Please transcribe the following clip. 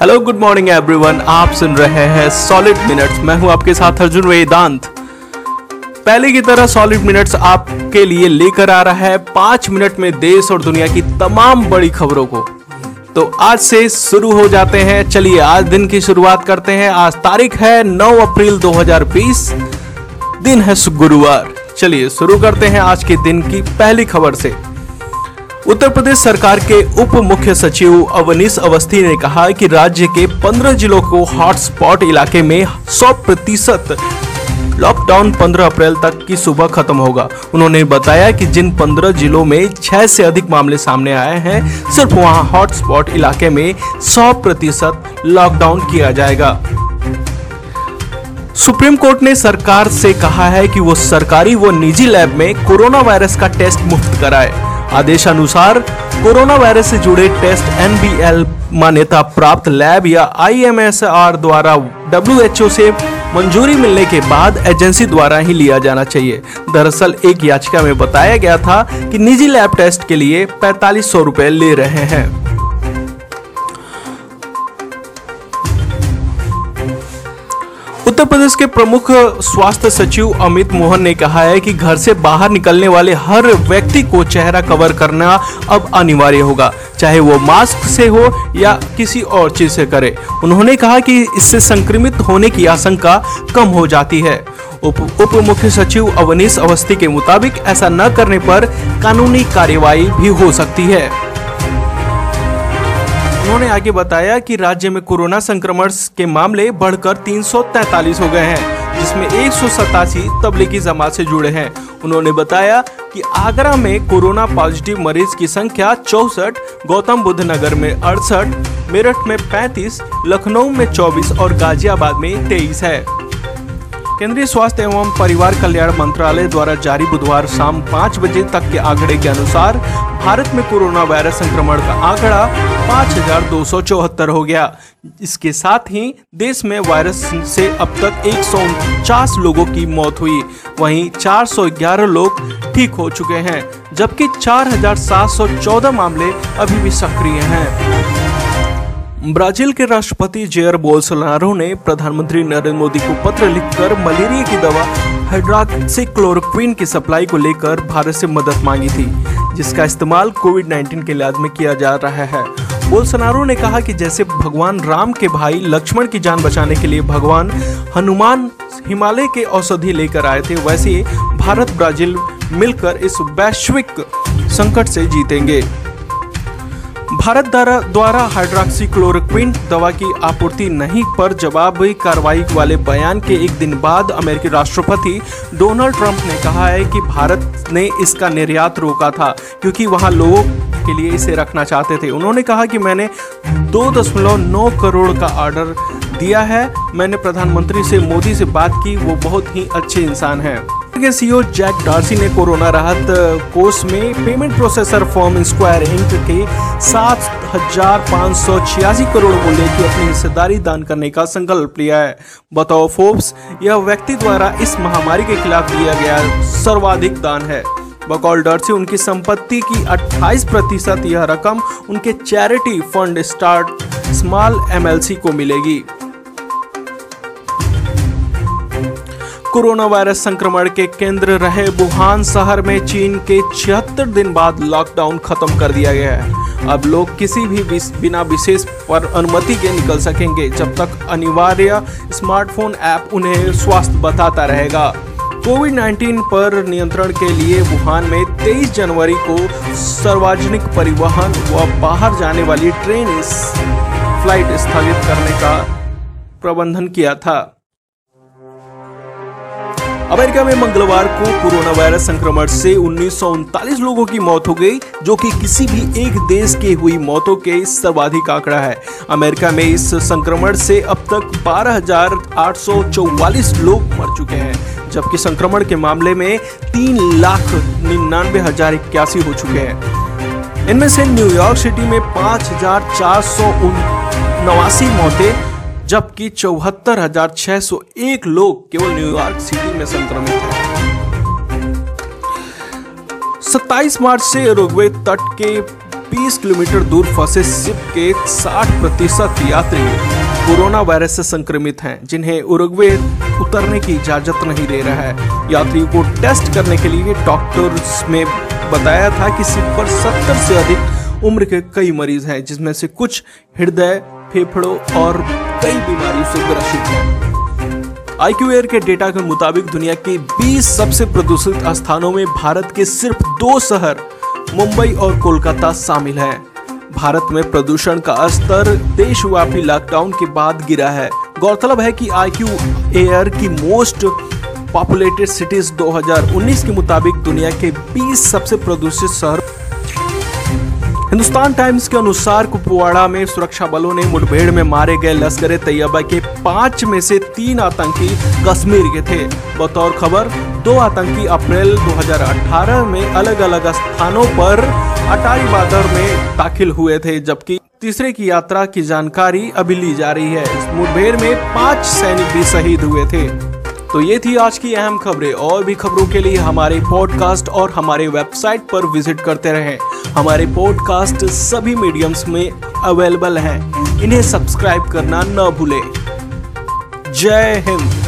Hello good morning everyone आप सुन रहे हैं सॉलिड मिनट्स मैं हूँ आपके साथ अर्जुन वेदांत। पहले की तरह सॉलिड मिनट्स आपके लिए लेकर आ रहा है पाँच मिनट में देश और दुनिया की तमाम बड़ी खबरों को। तो आज से शुरू हो जाते हैं। चलिए, आज दिन की शुरुआत करते हैं। आज तारीख है 9 अप्रैल 2020 दिन है गुरुवार चलिए, शुरू करते हैं आज के दिन की पहली खबर से। उत्तर प्रदेश सरकार के उप मुख्य सचिव अवनीश अवस्थी ने कहा कि राज्य के 15 जिलों को हॉटस्पॉट इलाके में 100 प्रतिशत लॉकडाउन 15 अप्रैल तक की सुबह खत्म होगा। उन्होंने बताया कि जिन 15 जिलों में 6 से अधिक मामले सामने आए हैं, सिर्फ़ वहाँ हॉटस्पॉट इलाके में 100 प्रतिशत लॉकडाउन किया जाएगा। सुप्रीम कोर्ट ने सरकार से कहा है कि वो सरकारी व निजी लैब में कोरोना वायरस का टेस्ट मुफ़्त कराए। आदेश अनुसार कोरोना वायरस से जुड़े टेस्ट एनबीएल मान्यता प्राप्त लैब या आईएमएसआर द्वारा डब्ल्यूएचओ से मंजूरी मिलने के बाद एजेंसी द्वारा ही लिया जाना चाहिए। दरअसल, एक याचिका में बताया गया था कि निजी लैब टेस्ट के लिए पैतालीस सौ ले रहे हैं। उत्तर प्रदेश के प्रमुख स्वास्थ्य सचिव अमित मोहन ने कहा है कि घर से बाहर निकलने वाले हर व्यक्ति को चेहरा कवर करना अब अनिवार्य होगा, चाहे वो मास्क से हो या किसी और चीज़ से करे। उन्होंने कहा कि इससे संक्रमित होने की आशंका कम हो जाती है। उप उप मुख्य सचिव अवनीश अवस्थी के मुताबिक ऐसा न करने पर कानूनी कार्यवाही भी हो सकती है। उन्होंने आगे बताया कि राज्य में कोरोना संक्रमण के मामले बढ़कर 343 हो गए हैं जिसमें एक सौ तबलीगी जमात से जुड़े हैं। उन्होंने बताया कि आगरा में कोरोना पॉजिटिव मरीज़ की संख्या चौसठ गौतम बुद्ध नगर में अड़सठ मेरठ में 35, लखनऊ में 24 और गाजियाबाद में 23 है। केंद्रीय स्वास्थ्य एवं परिवार कल्याण मंत्रालय द्वारा जारी बुधवार शाम पाँच बजे तक के आंकड़े के अनुसार भारत में कोरोना वायरस संक्रमण का आंकड़ा पाँच हज़ार दो सौ चौहत्तर हो गया। इसके साथ ही देश में वायरस से अब तक एक सौ उनचास लोगों की मौत हुई। वहीं 411 लोग ठीक हो चुके हैं जबकि 4,714 मामले अभी भी सक्रिय हैं। ब्राज़ील के राष्ट्रपति जेयर बोल्सोनारो ने प्रधानमंत्री नरेंद्र मोदी को पत्र लिखकर मलेरिया की दवा हाइड्रोक्सीक्लोरोक्विन की सप्लाई को लेकर भारत से मदद मांगी थी, जिसका इस्तेमाल कोविड 19 के इलाज में किया जा रहा है। बोल्सोनारो ने कहा कि जैसे भगवान राम के भाई लक्ष्मण की जान बचाने के लिए भगवान हनुमान हिमालय के औषधि लेकर आए थे, वैसे भारत ब्राज़ील मिलकर इस वैश्विक संकट से जीतेंगे। भारत द्वारा हाइड्रोक्सीक्लोरोक्विन दवा की आपूर्ति नहीं, पर जवाबी कार्रवाई वाले बयान के एक दिन बाद अमेरिकी राष्ट्रपति डोनाल्ड ट्रंप ने कहा है कि भारत ने इसका निर्यात रोका था, क्योंकि वहाँ लोगों के लिए इसे रखना चाहते थे। उन्होंने कहा कि मैंने दो दशमलव नौ करोड़ का ऑर्डर दिया है। मैंने प्रधानमंत्री से मोदी से बात की, वो बहुत ही अच्छे इंसान हैं। के सीईओ जैक डार्सी ने कोरोना राहत कोष में payment processor firm Square Inc के सात हज़ार पाँच सौ छियासी करोड़ मूल्य की अपनी हिस्सेदारी दान करने का संकल्प लिया है। बताओ फोर्ब्स यह व्यक्ति द्वारा इस महामारी के खिलाफ दिया गया सर्वाधिक दान है। बकौल डर्सी उनकी संपत्ति की 28 प्रतिशत यह रकम उनके charity fund start small MLC को मिलेगी। कोरोना वायरस संक्रमण के केंद्र रहे वुहान शहर में चीन के छिहत्तर दिन बाद लॉकडाउन खत्म कर दिया गया है। अब लोग किसी भी बिना विशेष पर अनुमति के निकल सकेंगे, जब तक अनिवार्य स्मार्टफ़ोन ऐप उन्हें स्वास्थ्य बताता रहेगा। कोविड 19 पर नियंत्रण के लिए वुहान में 23 जनवरी को सार्वजनिक परिवहन व बाहर जाने वाली ट्रेन फ़्लाइट स्थगित करने का प्रबंधन किया था। अमेरिका में मंगलवार को कोरोना वायरस संक्रमण से उन्नीस सौ उनतालीस लोगों की मौत हो गई जो कि किसी भी एक देश की हुई मौतों के सर्वाधिक आंकड़ा है। अमेरिका में इस संक्रमण से अब तक 12,844 लोग मर चुके हैं जबकि संक्रमण के मामले में तीन लाख निन्यानवे हज़ार इक्यासी हो चुके हैं। इनमें से न्यूयॉर्क सिटी में पाँच हज़ार चार सौ नवासी मौतें जबकि चौहत्तर लोग केवल न्यूयॉर्क सिटी में संक्रमित हैं। 27 मार्च से रोगवे तट के 20 किलोमीटर दूर फंसे शिप के 60 प्रतिशत यात्री कोरोना वायरस से संक्रमित हैं, जिन्हें उरुग्वे उतरने की इजाज़त नहीं दे रहा है। यात्रियों को टेस्ट करने के लिए डॉक्टर्स में बताया था कि सिप पर 70 से अधिक उम्र के कई मरीज़ हैं, जिसमें से कुछ हृदय, फेफड़ों और कई बीमारियों से ग्रसित हैं। आईक्यूएयर के डेटा के मुताबिक दुनिया के 20 सबसे प्रदूषित स्थानों में भारत के सिर्फ़ दो शहर, मुंबई और कोलकाता शामिल हैं। भारत में प्रदूषण का स्तर देशव्यापी लॉकडाउन के बाद गिरा है। गौरतलब है कि आईक्यू एयर की मोस्ट पॉपुलेटेड सिटीज़ 2019 के मुताबिक दुनिया के 20 सबसे प्रदूषित शहर हिंदुस्तान टाइम्स के अनुसार कुपवाड़ा में सुरक्षा बलों ने मुठभेड़ में मारे गए लश्कर तैयबा के पाँच में से तीन आतंकी कश्मीर के थे। बतौर खबर, दो आतंकी अप्रैल 2018 में अलग अलग स्थानों पर अटारी बादर में दाखिल हुए थे, जबकि तीसरे की यात्रा की जानकारी अभी ली जा रही है। इस मुठभेड़ में पाँच सैनिक भी शहीद हुए थे। तो ये थी आज की अहम खबरें। और भी खबरों के लिए हमारे पॉडकास्ट और हमारे वेबसाइट पर विज़िट करते रहें। हमारे पॉडकास्ट सभी मीडियम्स में अवेलेबल हैं। इन्हें सब्सक्राइब करना न भूलें। जय हिंद।